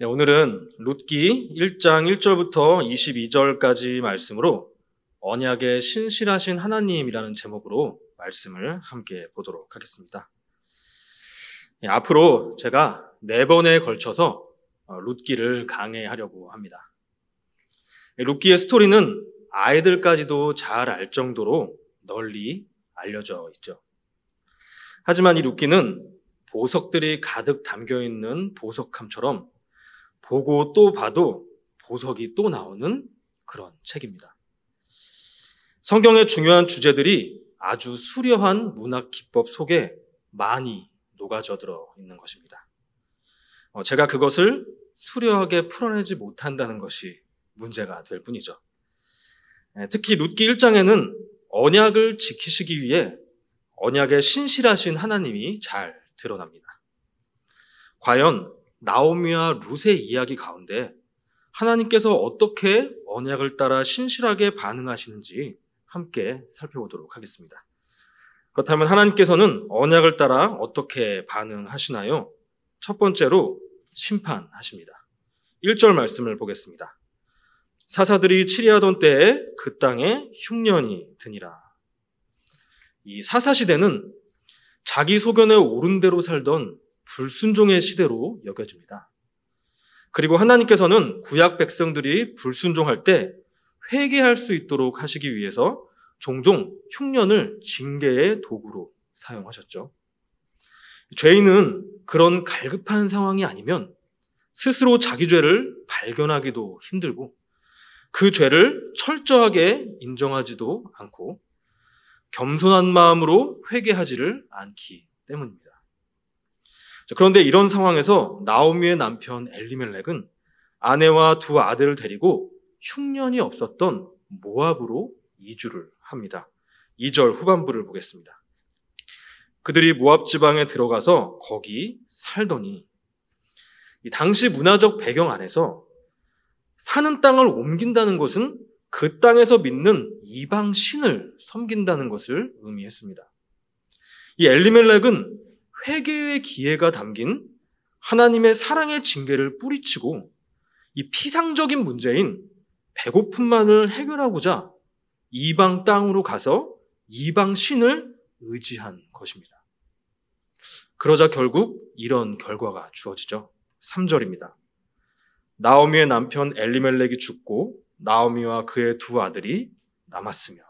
네, 오늘은 룻기 1장 1절부터 22절까지 말씀으로 언약의 신실하신 하나님이라는 제목으로 말씀을 함께 보도록 하겠습니다. 네, 앞으로 제가 네 번에 걸쳐서 어, 룻기를 강해하려고 합니다. 네, 룻기의 스토리는 아이들까지도 잘 알 정도로 널리 알려져 있죠. 하지만 이 룻기는 보석들이 가득 담겨 있는 보석함처럼 보고 또 봐도 보석이 또 나오는 그런 책입니다. 성경의 중요한 주제들이 아주 수려한 문학 기법 속에 많이 녹아져 들어 있는 것입니다. 어, 제가 그것을 수려하게 풀어내지 못한다는 것이 문제가 될 뿐이죠. 예, 특히 룻기 1장에는 언약을 지키시기 위해 언약에 신실하신 하나님이 잘 드러납니다. 과연 나오미와 룻의 이야기 가운데 하나님께서 어떻게 언약을 따라 신실하게 반응하시는지 함께 살펴보도록 하겠습니다. 그렇다면 하나님께서는 언약을 따라 어떻게 반응하시나요? 첫 번째로 심판하십니다. 1절 말씀을 보겠습니다. 사사들이 치리하던 때에 그 땅에 흉년이 드니라. 이 사사시대는 자기 소견에 옳은 대로 살던 불순종의 시대로 여겨집니다. 그리고 하나님께서는 구약 백성들이 불순종할 때 회개할 수 있도록 하시기 위해서 종종 흉년을 징계의 도구로 사용하셨죠. 죄인은 그런 갈급한 상황이 아니면 스스로 자기 죄를 발견하기도 힘들고 그 죄를 철저하게 인정하지도 않고 겸손한 마음으로 회개하지를 않기 때문입니다. 그런데 이런 상황에서 나오미의 남편 엘리멜렉은 아내와 두 아들을 데리고 흉년이 없었던 모압으로 이주를 합니다. 2절 후반부를 보겠습니다. 그들이 모압 지방에 들어가서 거기 살더니 당시 문화적 배경 안에서 사는 땅을 옮긴다는 것은 그 땅에서 믿는 이방 신을 섬긴다는 것을 의미했습니다. 이 엘리멜렉은 회개의 기회가 담긴 하나님의 사랑의 징계를 뿌리치고 이 피상적인 문제인 배고픔만을 해결하고자 이방 땅으로 가서 이방 신을 의지한 것입니다. 그러자 결국 이런 결과가 주어지죠. 3절입니다. 나오미의 남편 엘리멜렉이 죽고 나오미와 그의 두 아들이 남았으며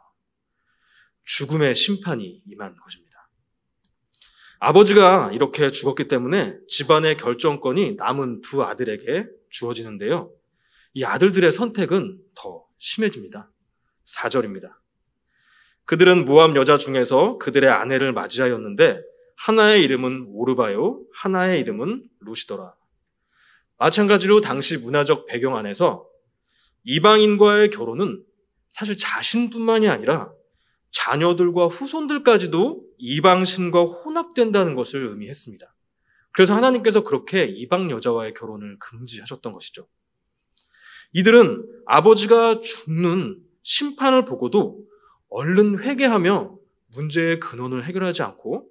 죽음의 심판이 임한 것입니다. 아버지가 이렇게 죽었기 때문에 집안의 결정권이 남은 두 아들에게 주어지는데요. 이 아들들의 선택은 더 심해집니다. 4절입니다. 그들은 모함 여자 중에서 그들의 아내를 맞이하였는데 하나의 이름은 오르바요, 하나의 이름은 루시더라. 마찬가지로 당시 문화적 배경 안에서 이방인과의 결혼은 사실 자신뿐만이 아니라 자녀들과 후손들까지도 이방신과 혼합된다는 것을 의미했습니다. 그래서 하나님께서 그렇게 이방 여자와의 결혼을 금지하셨던 것이죠. 이들은 아버지가 죽는 심판을 보고도 얼른 회개하며 문제의 근원을 해결하지 않고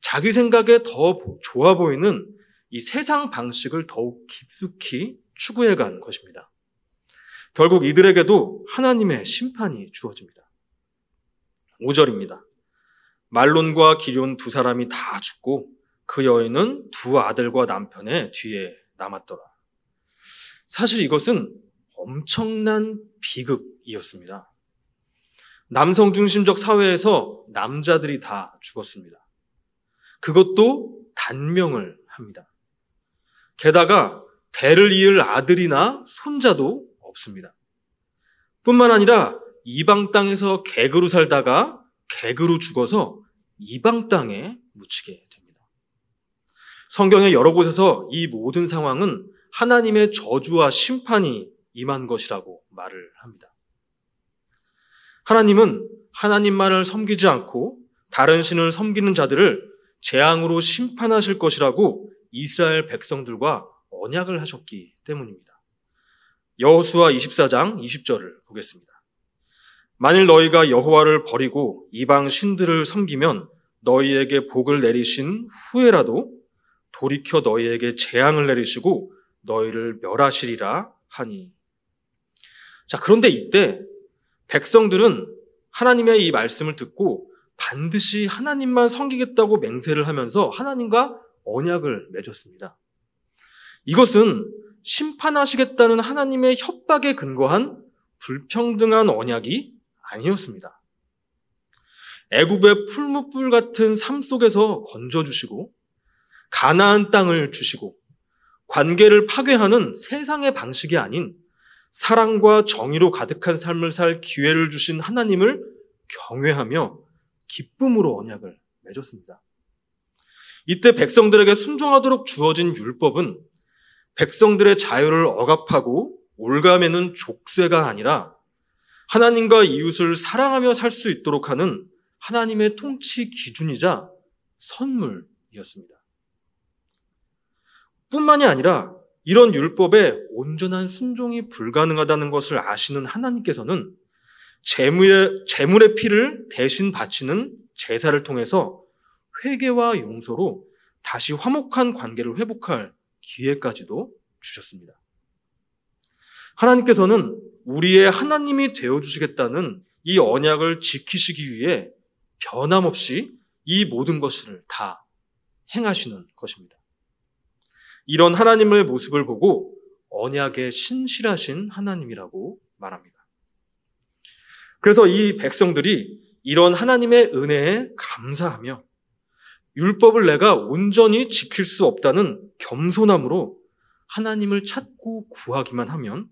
자기 생각에 더 좋아 보이는 이 세상 방식을 더욱 깊숙이 추구해 간 것입니다. 결국 이들에게도 하나님의 심판이 주어집니다. 5절입니다. 말론과 기룡 두 사람이 다 죽고 그 여인은 두 아들과 남편의 뒤에 남았더라. 사실 이것은 엄청난 비극이었습니다. 남성 중심적 사회에서 남자들이 다 죽었습니다. 그것도 단명을 합니다. 게다가 대를 이을 아들이나 손자도 없습니다. 뿐만 아니라 이방 땅에서 개그로 살다가 개그로 죽어서 이방 땅에 묻히게 됩니다. 성경의 여러 곳에서 이 모든 상황은 하나님의 저주와 심판이 임한 것이라고 말을 합니다. 하나님은 하나님만을 섬기지 않고 다른 신을 섬기는 자들을 재앙으로 심판하실 것이라고 이스라엘 백성들과 언약을 하셨기 때문입니다. 여호수아 24장 20절을 보겠습니다. 만일 너희가 여호와를 버리고 이방 신들을 섬기면 너희에게 복을 내리신 후에라도 돌이켜 너희에게 재앙을 내리시고 너희를 멸하시리라 하니. 자, 그런데 이때 백성들은 하나님의 이 말씀을 듣고 반드시 하나님만 섬기겠다고 맹세를 하면서 하나님과 언약을 맺었습니다. 이것은 심판하시겠다는 하나님의 협박에 근거한 불평등한 언약이 아니었습니다. 애굽의 풀무불 같은 삶 속에서 건져 주시고 가나안 땅을 주시고 관계를 파괴하는 세상의 방식이 아닌 사랑과 정의로 가득한 삶을 살 기회를 주신 하나님을 경외하며 기쁨으로 언약을 맺었습니다. 이때 백성들에게 순종하도록 주어진 율법은 백성들의 자유를 억압하고 올가매는 족쇄가 아니라 하나님과 이웃을 사랑하며 살 수 있도록 하는 하나님의 통치 기준이자 선물이었습니다. 뿐만이 아니라 이런 율법에 온전한 순종이 불가능하다는 것을 아시는 하나님께서는 재물의, 재물의 피를 대신 바치는 제사를 통해서 회개와 용서로 다시 화목한 관계를 회복할 기회까지도 주셨습니다. 하나님께서는 우리의 하나님이 되어주시겠다는 이 언약을 지키시기 위해 변함없이 이 모든 것을 다 행하시는 것입니다. 이런 하나님의 모습을 보고 언약에 신실하신 하나님이라고 말합니다. 그래서 이 백성들이 이런 하나님의 은혜에 감사하며 율법을 내가 온전히 지킬 수 없다는 겸손함으로 하나님을 찾고 구하기만 하면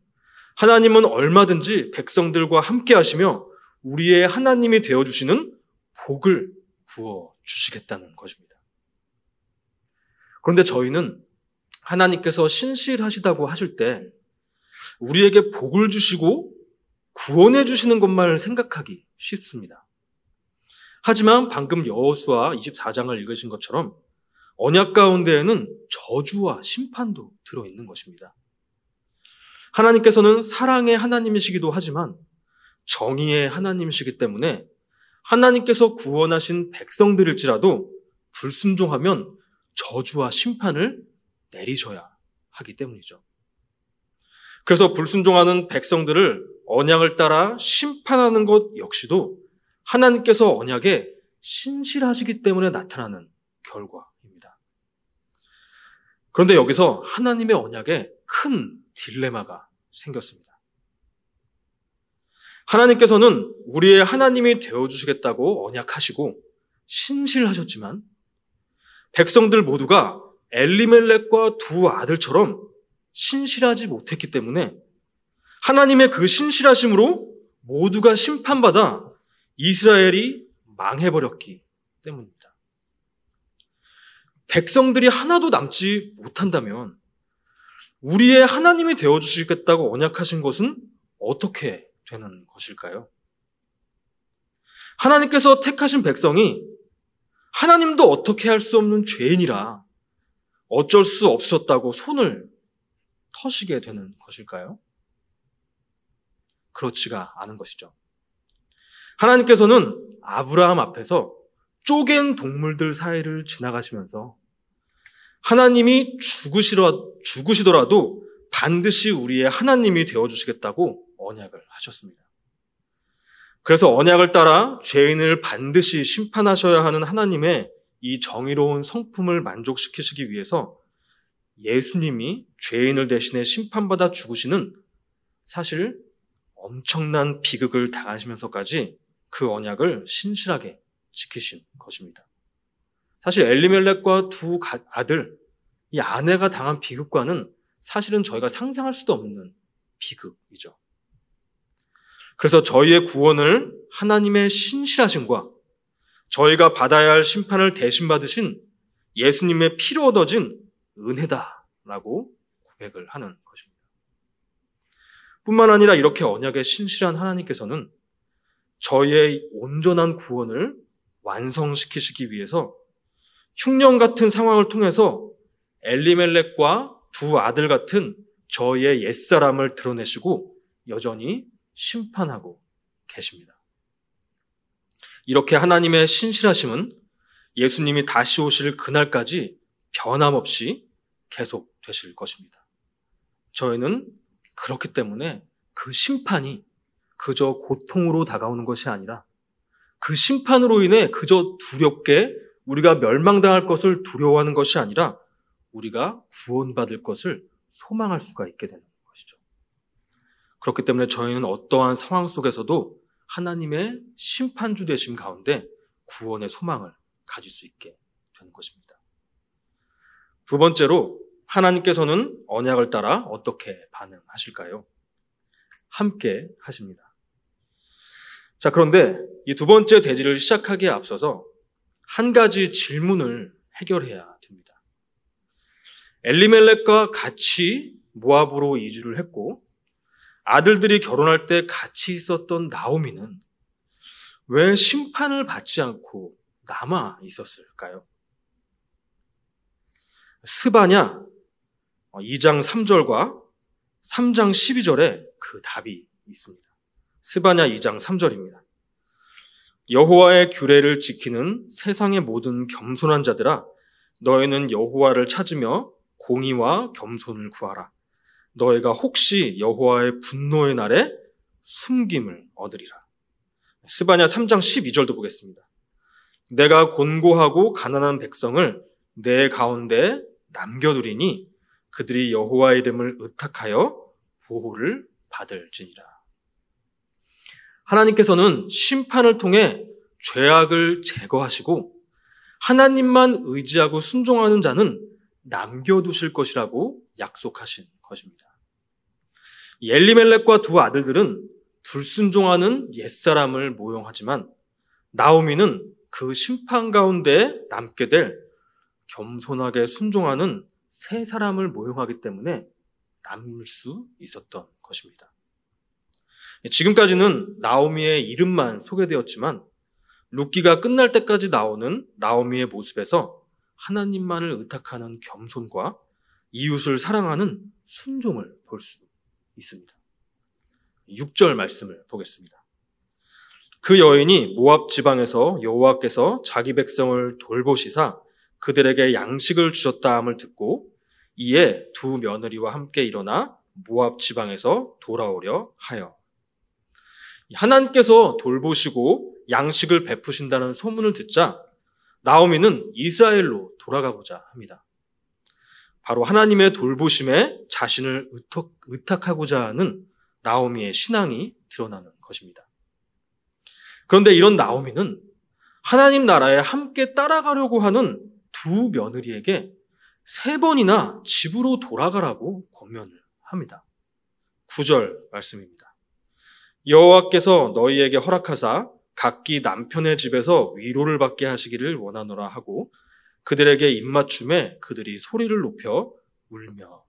하나님은 얼마든지 백성들과 함께 하시며 우리의 하나님이 되어 주시는 복을 부어 주시겠다는 것입니다. 그런데 저희는 하나님께서 신실하시다고 하실 때 우리에게 복을 주시고 구원해 주시는 것만을 생각하기 쉽습니다. 하지만 방금 여호수아 24장을 읽으신 것처럼 언약 가운데에는 저주와 심판도 들어 있는 것입니다. 하나님께서는 사랑의 하나님이시기도 하지만 정의의 하나님이시기 때문에 하나님께서 구원하신 백성들일지라도 불순종하면 저주와 심판을 내리셔야 하기 때문이죠. 그래서 불순종하는 백성들을 언약을 따라 심판하는 것 역시도 하나님께서 언약에 신실하시기 때문에 나타나는 결과입니다. 그런데 여기서 하나님의 언약에 큰 딜레마가 생겼습니다. 하나님께서는 우리의 하나님이 되어주시겠다고 언약하시고 신실하셨지만 백성들 모두가 엘리멜렉과 두 아들처럼 신실하지 못했기 때문에 하나님의 그 신실하심으로 모두가 심판받아 이스라엘이 망해버렸기 때문입니다. 백성들이 하나도 남지 못한다면 우리의 하나님이 되어주시겠다고 언약하신 것은 어떻게 되는 것일까요? 하나님께서 택하신 백성이 하나님도 어떻게 할 수 없는 죄인이라 어쩔 수 없었다고 손을 터시게 되는 것일까요? 그렇지가 않은 것이죠. 하나님께서는 아브라함 앞에서 쪼갠 동물들 사이를 지나가시면서 하나님이 죽으시더, 죽으시더라도 반드시 우리의 하나님이 되어주시겠다고 언약을 하셨습니다. 그래서 언약을 따라 죄인을 반드시 심판하셔야 하는 하나님의 이 정의로운 성품을 만족시키시기 위해서 예수님이 죄인을 대신해 심판받아 죽으시는 사실 엄청난 비극을 당하시면서까지 그 언약을 신실하게 지키신 것입니다. 사실 엘리멜렉과 두 아들, 이 아내가 당한 비극과는 사실은 저희가 상상할 수도 없는 비극이죠. 그래서 저희의 구원을 하나님의 신실하심과 저희가 받아야 할 심판을 대신 받으신 예수님의 피로 얻어진 은혜다라고 고백을 하는 것입니다. 뿐만 아니라 이렇게 언약에 신실한 하나님께서는 저희의 온전한 구원을 완성시키시기 위해서 흉년 같은 상황을 통해서 엘리멜렉과 두 아들 같은 저희의 옛사람을 드러내시고 여전히 심판하고 계십니다. 이렇게 하나님의 신실하심은 예수님이 다시 오실 그날까지 변함없이 계속 되실 것입니다. 저희는 그렇기 때문에 그 심판이 그저 고통으로 다가오는 것이 아니라 그 심판으로 인해 그저 두렵게 우리가 멸망당할 것을 두려워하는 것이 아니라 우리가 구원받을 것을 소망할 수가 있게 되는 것이죠. 그렇기 때문에 저희는 어떠한 상황 속에서도 하나님의 심판주 되심 가운데 구원의 소망을 가질 수 있게 되는 것입니다. 두 번째로 하나님께서는 언약을 따라 어떻게 반응하실까요? 함께 하십니다. 자, 그런데 이 두 번째 대지를 시작하기에 앞서서 한 가지 질문을 해결해야 됩니다. 엘리멜렉과 같이 모압으로 이주를 했고 아들들이 결혼할 때 같이 있었던 나오미는 왜 심판을 받지 않고 남아 있었을까요? 스바냐 2장 3절과 3장 12절에 그 답이 있습니다. 스바냐 2장 3절입니다. 여호와의 규례를 지키는 세상의 모든 겸손한 자들아 너희는 여호와를 찾으며 공의와 겸손을 구하라. 너희가 혹시 여호와의 분노의 날에 숨김을 얻으리라. 스바냐 3장 12절도 보겠습니다. 내가 곤고하고 가난한 백성을 내 가운데 남겨두리니 그들이 여호와의 이름을 의탁하여 보호를 받을지니라. 하나님께서는 심판을 통해 죄악을 제거하시고 하나님만 의지하고 순종하는 자는 남겨두실 것이라고 약속하신 것입니다. 엘리멜렉과 두 아들들은 불순종하는 옛사람을 모용하지만 나오미는 그 심판 가운데 남게 될 겸손하게 순종하는 새 사람을 모용하기 때문에 남을 수 있었던 것입니다. 지금까지는 나오미의 이름만 소개되었지만 룻기가 끝날 때까지 나오는 나오미의 모습에서 하나님만을 의탁하는 겸손과 이웃을 사랑하는 순종을 볼 수 있습니다. 6절 말씀을 보겠습니다. 그 여인이 모압 지방에서 여호와께서 자기 백성을 돌보시사 그들에게 양식을 주셨다함을 듣고 이에 두 며느리와 함께 일어나 모압 지방에서 돌아오려 하여 하나님께서 돌보시고 양식을 베푸신다는 소문을 듣자 나오미는 이스라엘로 돌아가고자 합니다. 바로 하나님의 돌보심에 자신을 의탁, 하고자 하는 나오미의 신앙이 드러나는 것입니다. 그런데 이런 나오미는 하나님 나라에 함께 따라가려고 하는 두 며느리에게 세 번이나 집으로 돌아가라고 권면을 합니다. 9절 말씀입니다. 여호와께서 너희에게 허락하사 각기 남편의 집에서 위로를 받게 하시기를 원하노라 하고 그들에게 입맞춤에 그들이 소리를 높여 울며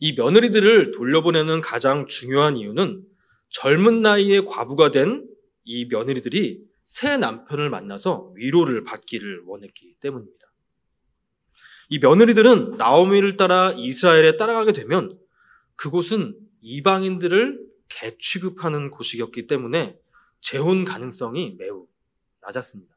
이 며느리들을 돌려보내는 가장 중요한 이유는 젊은 나이에 과부가 된 이 며느리들이 새 남편을 만나서 위로를 받기를 원했기 때문입니다. 이 며느리들은 나오미를 따라 이스라엘에 따라가게 되면 그곳은 이방인들을 개 취급하는 곳이었기 때문에 재혼 가능성이 매우 낮았습니다.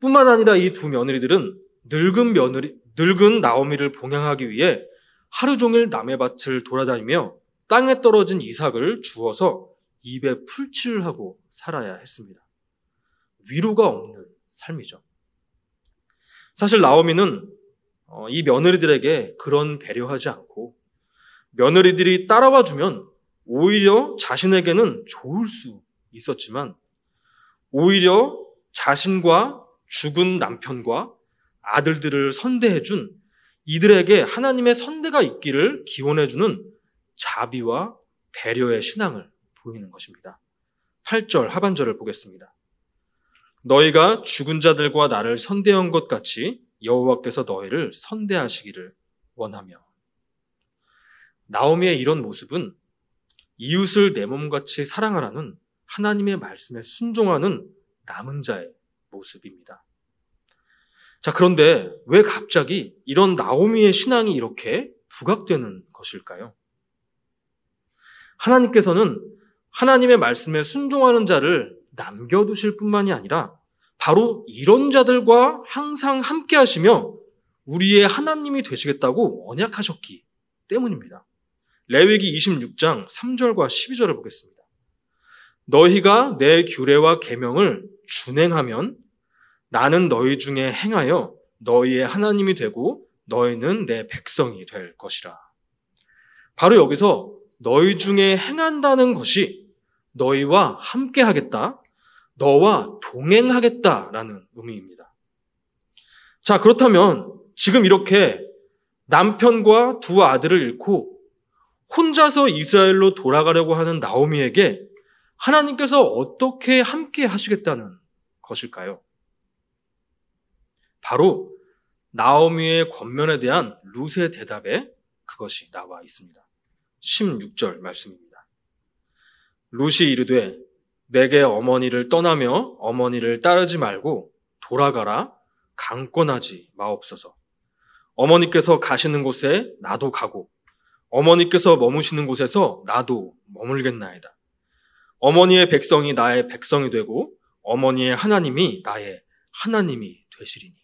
뿐만 아니라 이 두 며느리들은 늙은 며느리, 늙은 나오미를 봉양하기 위해 하루 종일 남의 밭을 돌아다니며 땅에 떨어진 이삭을 주어서 입에 풀칠을 하고 살아야 했습니다. 위로가 없는 삶이죠. 사실 나오미는 어, 이 며느리들에게 그런 배려하지 않고 며느리들이 따라와 주면 오히려 자신에게는 좋을 수 있었지만 오히려 자신과 죽은 남편과 아들들을 선대해준 이들에게 하나님의 선대가 있기를 기원해주는 자비와 배려의 신앙을 보이는 것입니다. 8절 하반절을 보겠습니다. 너희가 죽은 자들과 나를 선대한 것 같이 여호와께서 너희를 선대하시기를 원하며 나오미의 이런 모습은 이웃을 내 몸같이 사랑하라는 하나님의 말씀에 순종하는 남은 자의 모습입니다. 자, 그런데 왜 갑자기 이런 나오미의 신앙이 이렇게 부각되는 것일까요? 하나님께서는 하나님의 말씀에 순종하는 자를 남겨두실 뿐만이 아니라 바로 이런 자들과 항상 함께 하시며 우리의 하나님이 되시겠다고 언약하셨기 때문입니다. 레위기 26장 3절과 12절을 보겠습니다. 너희가 내 규례와 계명을 준행하면 나는 너희 중에 행하여 너희의 하나님이 되고 너희는 내 백성이 될 것이라. 바로 여기서 너희 중에 행한다는 것이 너희와 함께 하겠다, 너와 동행하겠다라는 의미입니다. 자, 그렇다면 지금 이렇게 남편과 두 아들을 잃고 혼자서 이스라엘로 돌아가려고 하는 나오미에게 하나님께서 어떻게 함께 하시겠다는 것일까요? 바로 나오미의 권면에 대한 룻의 대답에 그것이 나와 있습니다. 16절 말씀입니다. 룻이 이르되 내게 어머니를 떠나며 어머니를 따르지 말고 돌아가라 강권하지 마옵소서. 어머니께서 가시는 곳에 나도 가고 어머니께서 머무시는 곳에서 나도 머물겠나이다. 어머니의 백성이 나의 백성이 되고 어머니의 하나님이 나의 하나님이 되시리니.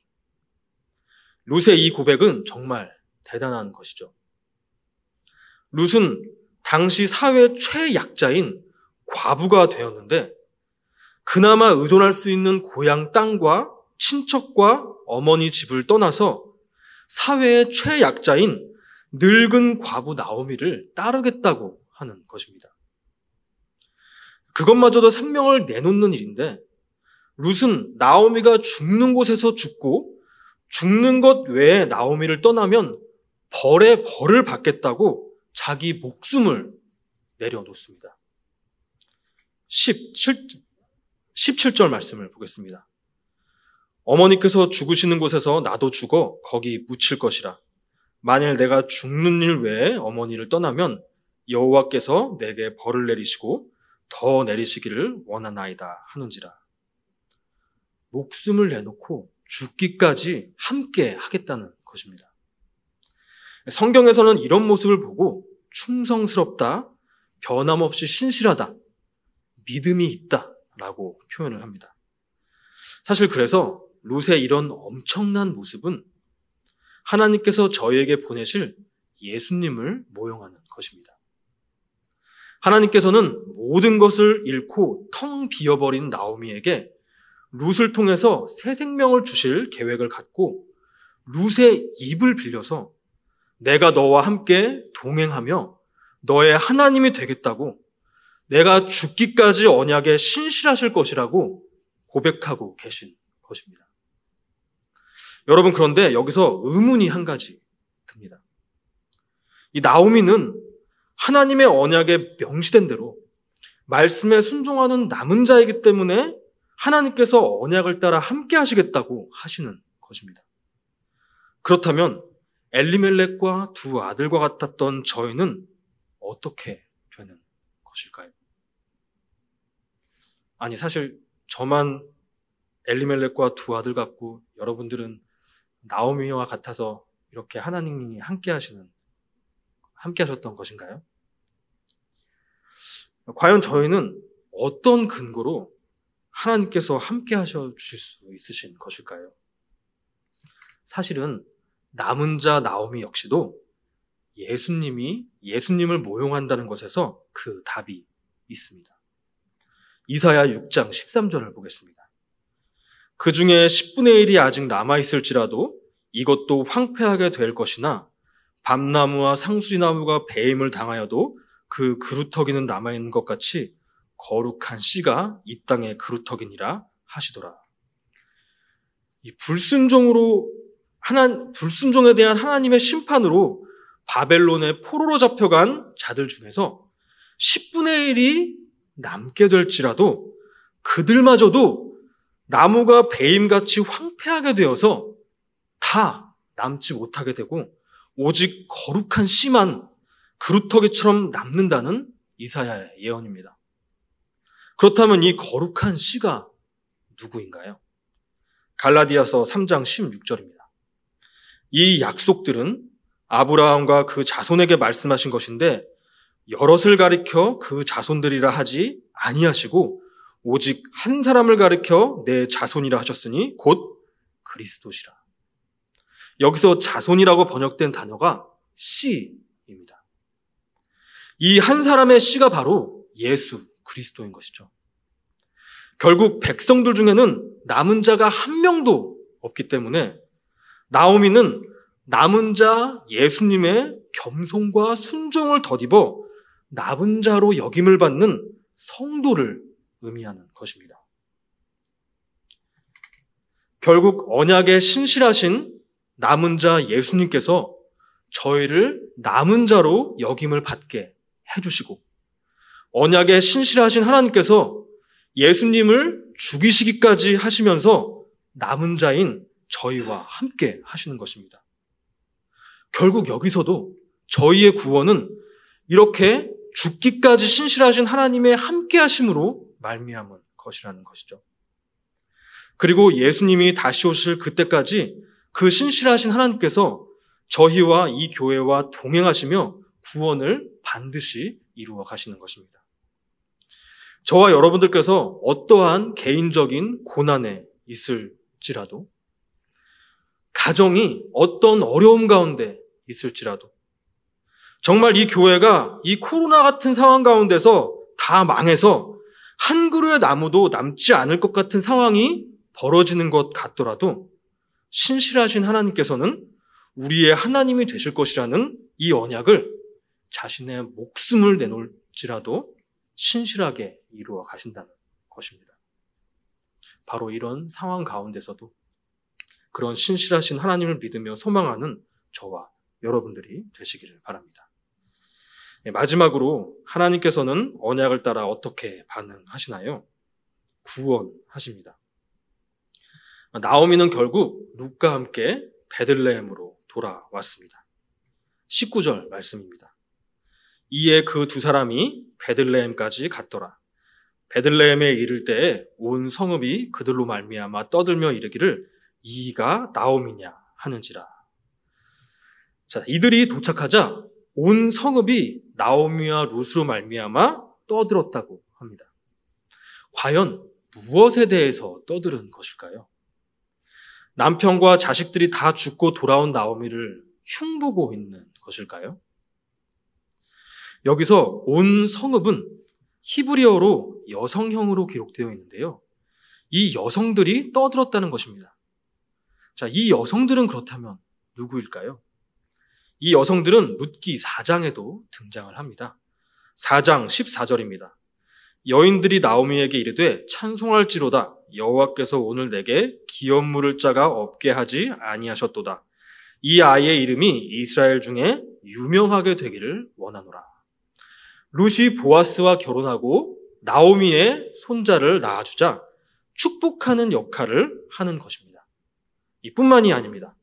룻의 이 고백은 정말 대단한 것이죠. 룻은 당시 사회 최약자인 과부가 되었는데 그나마 의존할 수 있는 고향 땅과 친척과 어머니 집을 떠나서 사회의 최약자인 늙은 과부 나오미를 따르겠다고 하는 것입니다. 그것마저도 생명을 내놓는 일인데 룻은 나오미가 죽는 곳에서 죽고 죽는 것 외에 나오미를 떠나면 벌에 벌을 받겠다고 자기 목숨을 내려놓습니다. 17, 17절 말씀을 보겠습니다. 어머니께서 죽으시는 곳에서 나도 죽어 거기 묻힐 것이라. 만일 내가 죽는 일 외에 어머니를 떠나면 여호와께서 내게 벌을 내리시고 더 내리시기를 원하나이다 하는지라. 목숨을 내놓고 죽기까지 함께 하겠다는 것입니다. 성경에서는 이런 모습을 보고 충성스럽다, 변함없이 신실하다, 믿음이 있다 라고 표현을 합니다. 사실 그래서 룻의 이런 엄청난 모습은 하나님께서 저희에게 보내실 예수님을 모형하는 것입니다. 하나님께서는 모든 것을 잃고 텅 비어버린 나오미에게 룻을 통해서 새 생명을 주실 계획을 갖고 룻의 입을 빌려서 내가 너와 함께 동행하며 너의 하나님이 되겠다고 내가 죽기까지 언약에 신실하실 것이라고 고백하고 계신 것입니다. 여러분 그런데 여기서 의문이 한 가지 듭니다. 이 나오미는 하나님의 언약에 명시된 대로 말씀에 순종하는 남은 자이기 때문에 하나님께서 언약을 따라 함께 하시겠다고 하시는 것입니다. 그렇다면 엘리멜렉과 두 아들과 같았던 저희는 어떻게 되는 것일까요? 아니, 사실 저만 엘리멜렉과 두 아들 같고 여러분들은 나오미와 같아서 이렇게 하나님이 함께 하시는, 함께 하셨던 것인가요? 과연 저희는 어떤 근거로 하나님께서 함께 하셔 주실 수 있으신 것일까요? 사실은 남은 자 나오미 역시도 예수님이 예수님을 모용한다는 것에서 그 답이 있습니다. 이사야 6장 13절을 보겠습니다. 그 중에 10분의 1이 아직 남아있을지라도 이것도 황폐하게 될 것이나 밤나무와 상수리나무가 배임을 당하여도 그 그루터기는 남아있는 것 같이 거룩한 씨가 이 땅의 그루터기니라 하시더라. 이 불순종으로 하나 불순종에 대한 하나님의 심판으로 바벨론의 포로로 잡혀간 자들 중에서 10분의 1이 남게 될지라도 그들마저도 나무가 배임같이 황폐하게 되어서 다 남지 못하게 되고 오직 거룩한 씨만 그루터기처럼 남는다는 이사야의 예언입니다. 그렇다면 이 거룩한 씨가 누구인가요? 갈라디아서 3장 16절입니다. 이 약속들은 아브라함과 그 자손에게 말씀하신 것인데 여럿을 가리켜 그 자손들이라 하지 아니하시고 오직 한 사람을 가리켜 내 자손이라 하셨으니 곧 그리스도시라. 여기서 자손이라고 번역된 단어가 씨입니다. 이 한 사람의 씨가 바로 예수 그리스도인 것이죠. 결국 백성들 중에는 남은 자가 한 명도 없기 때문에 나오미는 남은 자 예수님의 겸손과 순종을 덧입어 남은 자로 역임을 받는 성도를 의미하는 것입니다. 결국 언약에 신실하신 남은 자 예수님께서 저희를 남은 자로 역임을 받게 해주시고 언약에 신실하신 하나님께서 예수님을 죽이시기까지 하시면서 남은 자인 저희와 함께 하시는 것입니다. 결국 여기서도 저희의 구원은 이렇게 죽기까지 신실하신 하나님의 함께 하심으로 말미암은 것이라는 것이죠. 그리고 예수님이 다시 오실 그때까지 그 신실하신 하나님께서 저희와 이 교회와 동행하시며 구원을 반드시 이루어 가시는 것입니다. 저와 여러분들께서 어떠한 개인적인 고난에 있을지라도, 가정이 어떤 어려움 가운데 있을지라도, 정말 이 교회가 이 코로나 같은 상황 가운데서 다 망해서 한 그루의 나무도 남지 않을 것 같은 상황이 벌어지는 것 같더라도 신실하신 하나님께서는 우리의 하나님이 되실 것이라는 이 언약을 자신의 목숨을 내놓을지라도 신실하게 이루어 가신다는 것입니다. 바로 이런 상황 가운데서도 그런 신실하신 하나님을 믿으며 소망하는 저와 여러분들이 되시기를 바랍니다. 네, 마지막으로 하나님께서는 언약을 따라 어떻게 반응하시나요? 구원하십니다. 나오미는 결국 룩과 함께 베들레헴으로 돌아왔습니다. 19절 말씀입니다. 이에 그 두 사람이 베들레헴까지 갔더라. 베들레헴에 이를 때에 온 성읍이 그들로 말미암아 떠들며 이르기를 이가 나오미냐 하는지라. 자, 이들이 도착하자 온 성읍이 나오미와 룻으로 말미암아 떠들었다고 합니다. 과연 무엇에 대해서 떠들은 것일까요? 남편과 자식들이 다 죽고 돌아온 나오미를 흉보고 있는 것일까요? 여기서 온 성읍은 히브리어로 여성형으로 기록되어 있는데요. 이 여성들이 떠들었다는 것입니다. 자, 이 여성들은 그렇다면 누구일까요? 이 여성들은 룻기 4장에도 등장을 합니다. 4장 14절입니다. 여인들이 나오미에게 이르되 찬송할지로다 여호와께서 오늘 내게 기업 물을 자가 없게 하지 아니하셨도다. 이 아이의 이름이 이스라엘 중에 유명하게 되기를 원하노라. 루시 보아스와 결혼하고 나오미의 손자를 낳아주자 축복하는 역할을 하는 것입니다. 이뿐만이 아닙니다.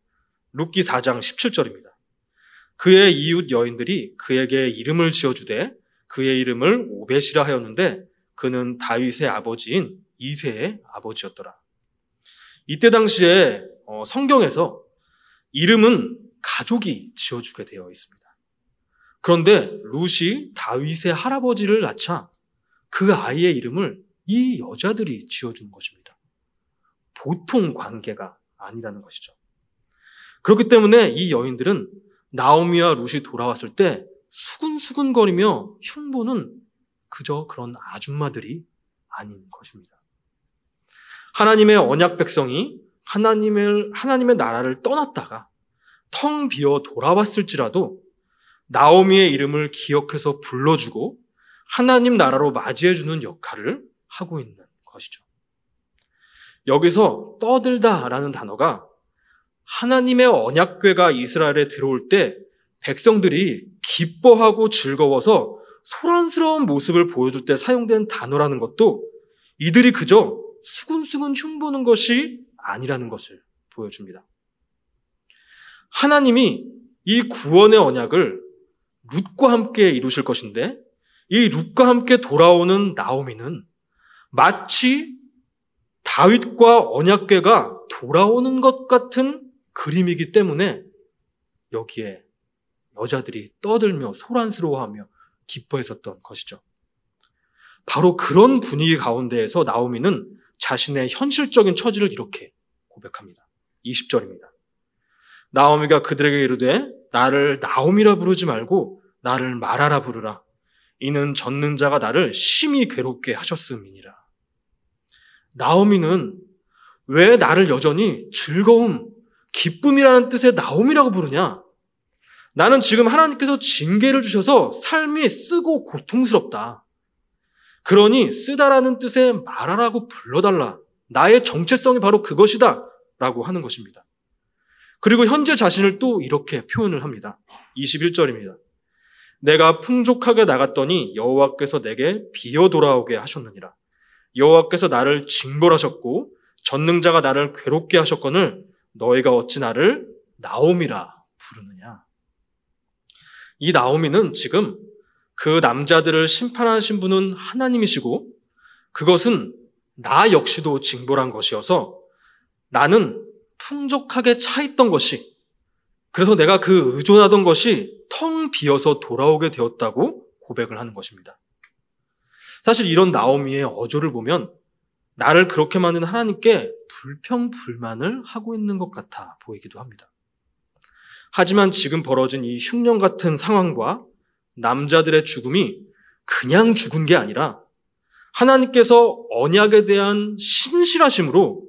룻기 4장 17절입니다. 그의 이웃 여인들이 그에게 이름을 지어주되 그의 이름을 오벳이라 하였는데 그는 다윗의 아버지인 이세의 아버지였더라. 이때 당시에 어, 성경에서 이름은 가족이 지어주게 되어 있습니다. 그런데 룻이 다윗의 할아버지를 낳자 그 아이의 이름을 이 여자들이 지어준 것입니다. 보통 관계가 아니라는 것이죠. 그렇기 때문에 이 여인들은 나오미와 룻이 돌아왔을 때 수근수근거리며 흉보는 그저 그런 아줌마들이 아닌 것입니다. 하나님의 언약 백성이 하나님을, 하나님의 나라를 떠났다가 텅 비어 돌아왔을지라도 나오미의 이름을 기억해서 불러주고 하나님 나라로 맞이해주는 역할을 하고 있는 것이죠. 여기서 떠들다라는 단어가 하나님의 언약궤가 이스라엘에 들어올 때 백성들이 기뻐하고 즐거워서 소란스러운 모습을 보여줄 때 사용된 단어라는 것도 이들이 그저 수근수근 흉보는 것이 아니라는 것을 보여줍니다. 하나님이 이 구원의 언약을 룻과 함께 이루실 것인데 이 룻과 함께 돌아오는 나오미는 마치 다윗과 언약궤가 돌아오는 것 같은 그림이기 때문에 여기에 여자들이 떠들며 소란스러워하며 기뻐했었던 것이죠. 바로 그런 분위기 가운데에서 나오미는 자신의 현실적인 처지를 이렇게 고백합니다. 20절입니다. 나오미가 그들에게 이르되 나를 나오미라 부르지 말고 나를 말하라 부르라. 이는 젖는 자가 나를 심히 괴롭게 하셨음이니라. 나오미는 왜 나를 여전히 즐거움, 기쁨이라는 뜻의 나옴이라고 부르냐? 나는 지금 하나님께서 징계를 주셔서 삶이 쓰고 고통스럽다. 그러니 쓰다라는 뜻의 말하라고 불러달라. 나의 정체성이 바로 그것이다. 라고 하는 것입니다. 그리고 현재 자신을 또 이렇게 표현을 합니다. 21절입니다. 내가 풍족하게 나갔더니 여호와께서 내게 비어 돌아오게 하셨느니라. 여호와께서 나를 징벌하셨고 전능자가 나를 괴롭게 하셨거늘 너희가 어찌 나를 나옴이라 부르느냐. 이 나오미는 지금 그 남자들을 심판하신 분은 하나님이시고 그것은 나 역시도 징벌한 것이어서 나는 풍족하게 차 있던 것이 그래서 내가 그 의존하던 것이 텅 비어서 돌아오게 되었다고 고백을 하는 것입니다. 사실 이런 나오미의 어조를 보면 나를 그렇게 만든 하나님께 불평 불만을 하고 있는 것 같아 보이기도 합니다. 하지만 지금 벌어진 이 흉년 같은 상황과 남자들의 죽음이 그냥 죽은 게 아니라 하나님께서 언약에 대한 신실하심으로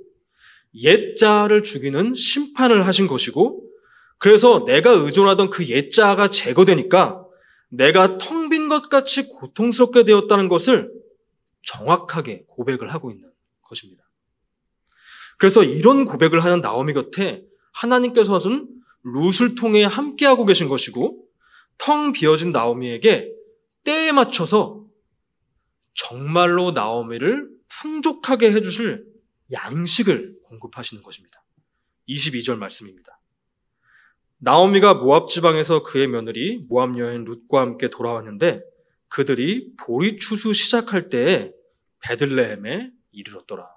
옛자를 죽이는 심판을 하신 것이고 그래서 내가 의존하던 그 옛자가 제거되니까 내가 텅 빈 것 같이 고통스럽게 되었다는 것을 정확하게 고백을 하고 있는 것입니다. 그래서 이런 고백을 하는 나오미 곁에 하나님께서는 룻을 통해 함께하고 계신 것이고 텅 비어진 나오미에게 때에 맞춰서 정말로 나오미를 풍족하게 해주실 양식을 공급하시는 것입니다. 22절 말씀입니다. 나오미가 모압 지방에서 그의 며느리 모압 여인 룻과 함께 돌아왔는데 그들이 보리 추수 시작할 때에 베들레헴에 이르렀더라.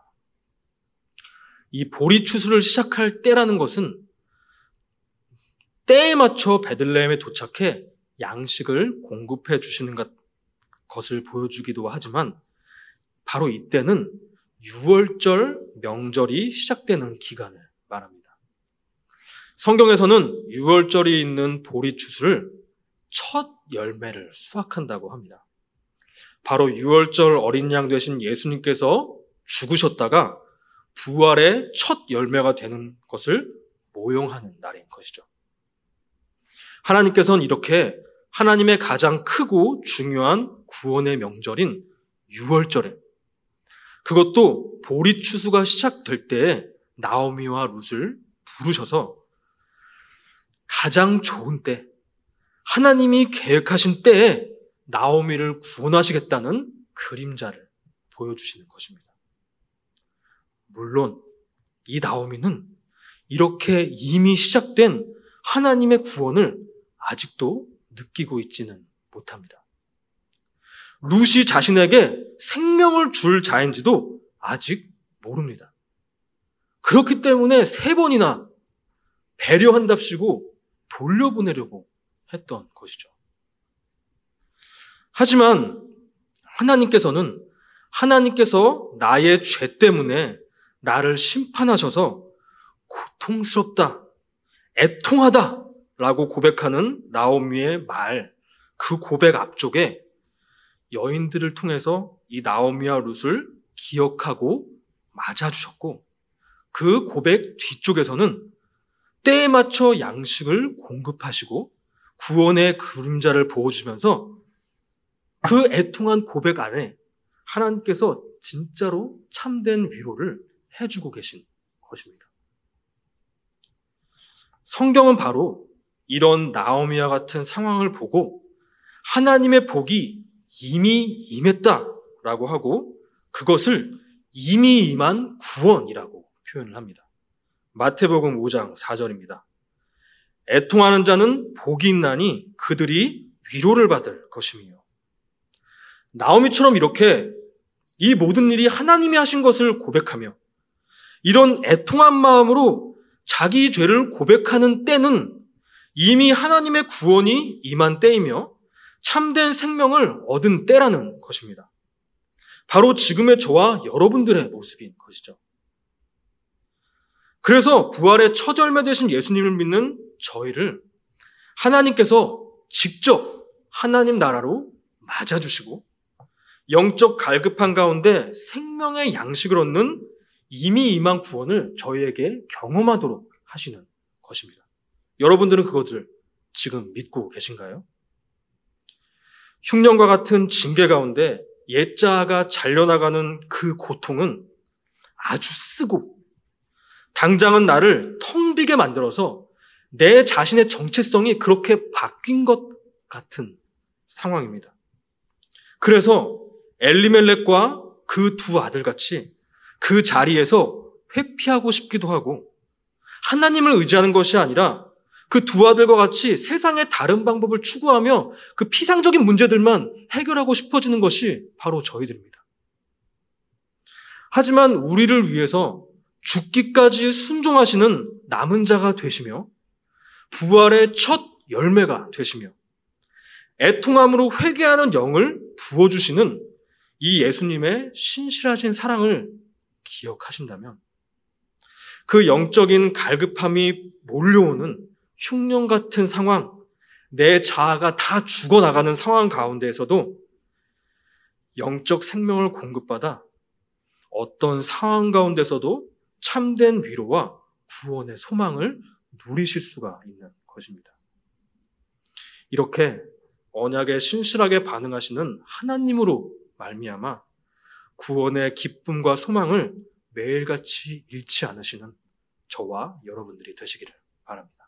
이 보리 추수를 시작할 때라는 것은 때에 맞춰 베들레헴에 도착해 양식을 공급해 주시는 것을 보여주기도 하지만 바로 이때는 6월절 명절이 시작되는 기간을 말합니다. 성경에서는 6월절이 있는 보리 추수를 첫 열매를 수확한다고 합니다. 바로 6월절 어린 양 되신 예수님께서 죽으셨다가 부활의 첫 열매가 되는 것을 모용하는 날인 것이죠. 하나님께서는 이렇게 하나님의 가장 크고 중요한 구원의 명절인 6월절에 그것도 보리 추수가 시작될 때에 나오미와 룻을 부르셔서 가장 좋은 때, 하나님이 계획하신 때에 나오미를 구원하시겠다는 그림자를 보여주시는 것입니다. 물론 이 나오미는 이렇게 이미 시작된 하나님의 구원을 아직도 느끼고 있지는 못합니다. 루시 자신에게 생명을 줄 자인지도 아직 모릅니다. 그렇기 때문에 세 번이나 배려한답시고 돌려보내려고 했던 것이죠. 하지만 하나님께서는 하나님께서 나의 죄 때문에 나를 심판하셔서 고통스럽다, 애통하다 라고 고백하는 나오미의 말, 그 고백 앞쪽에 여인들을 통해서 이 나오미와 룻을 기억하고 맞아주셨고 그 고백 뒤쪽에서는 때에 맞춰 양식을 공급하시고 구원의 그림자를 보여주면서 그 애통한 고백 안에 하나님께서 진짜로 참된 위로를 해주고 계신 것입니다. 성경은 바로 이런 나오미와 같은 상황을 보고 하나님의 복이 이미 임했다라고 하고 그것을 이미 임한 구원이라고 표현을 합니다. 마태복음 5장 4절입니다. 애통하는 자는 복이 있나니 그들이 위로를 받을 것이며 나오미처럼 이렇게 이 모든 일이 하나님이 하신 것을 고백하며 이런 애통한 마음으로 자기 죄를 고백하는 때는 이미 하나님의 구원이 임한 때이며 참된 생명을 얻은 때라는 것입니다. 바로 지금의 저와 여러분들의 모습인 것이죠. 그래서 부활의 첫 열매 되신 예수님을 믿는 저희를 하나님께서 직접 하나님 나라로 맞아주시고 영적 갈급한 가운데 생명의 양식을 얻는 이미 임한 구원을 저희에게 경험하도록 하시는 것입니다. 여러분들은 그것을 지금 믿고 계신가요? 흉년과 같은 징계 가운데 옛자가 잘려나가는 그 고통은 아주 쓰고 당장은 나를 텅 비게 만들어서 내 자신의 정체성이 그렇게 바뀐 것 같은 상황입니다. 그래서 엘리멜렉과 그 두 아들같이 그 자리에서 회피하고 싶기도 하고 하나님을 의지하는 것이 아니라 그 두 아들과 같이 세상의 다른 방법을 추구하며 그 피상적인 문제들만 해결하고 싶어지는 것이 바로 저희들입니다. 하지만 우리를 위해서 죽기까지 순종하시는 남은 자가 되시며 부활의 첫 열매가 되시며 애통함으로 회개하는 영을 부어주시는 이 예수님의 신실하신 사랑을 기억하신다면 그 영적인 갈급함이 몰려오는 흉년 같은 상황, 내 자아가 다 죽어나가는 상황 가운데에서도 영적 생명을 공급받아 어떤 상황 가운데서도 참된 위로와 구원의 소망을 누리실 수가 있는 것입니다. 이렇게 언약에 신실하게 반응하시는 하나님으로 말미암아 구원의 기쁨과 소망을 매일같이 잃지 않으시는 저와 여러분들이 되시기를 바랍니다.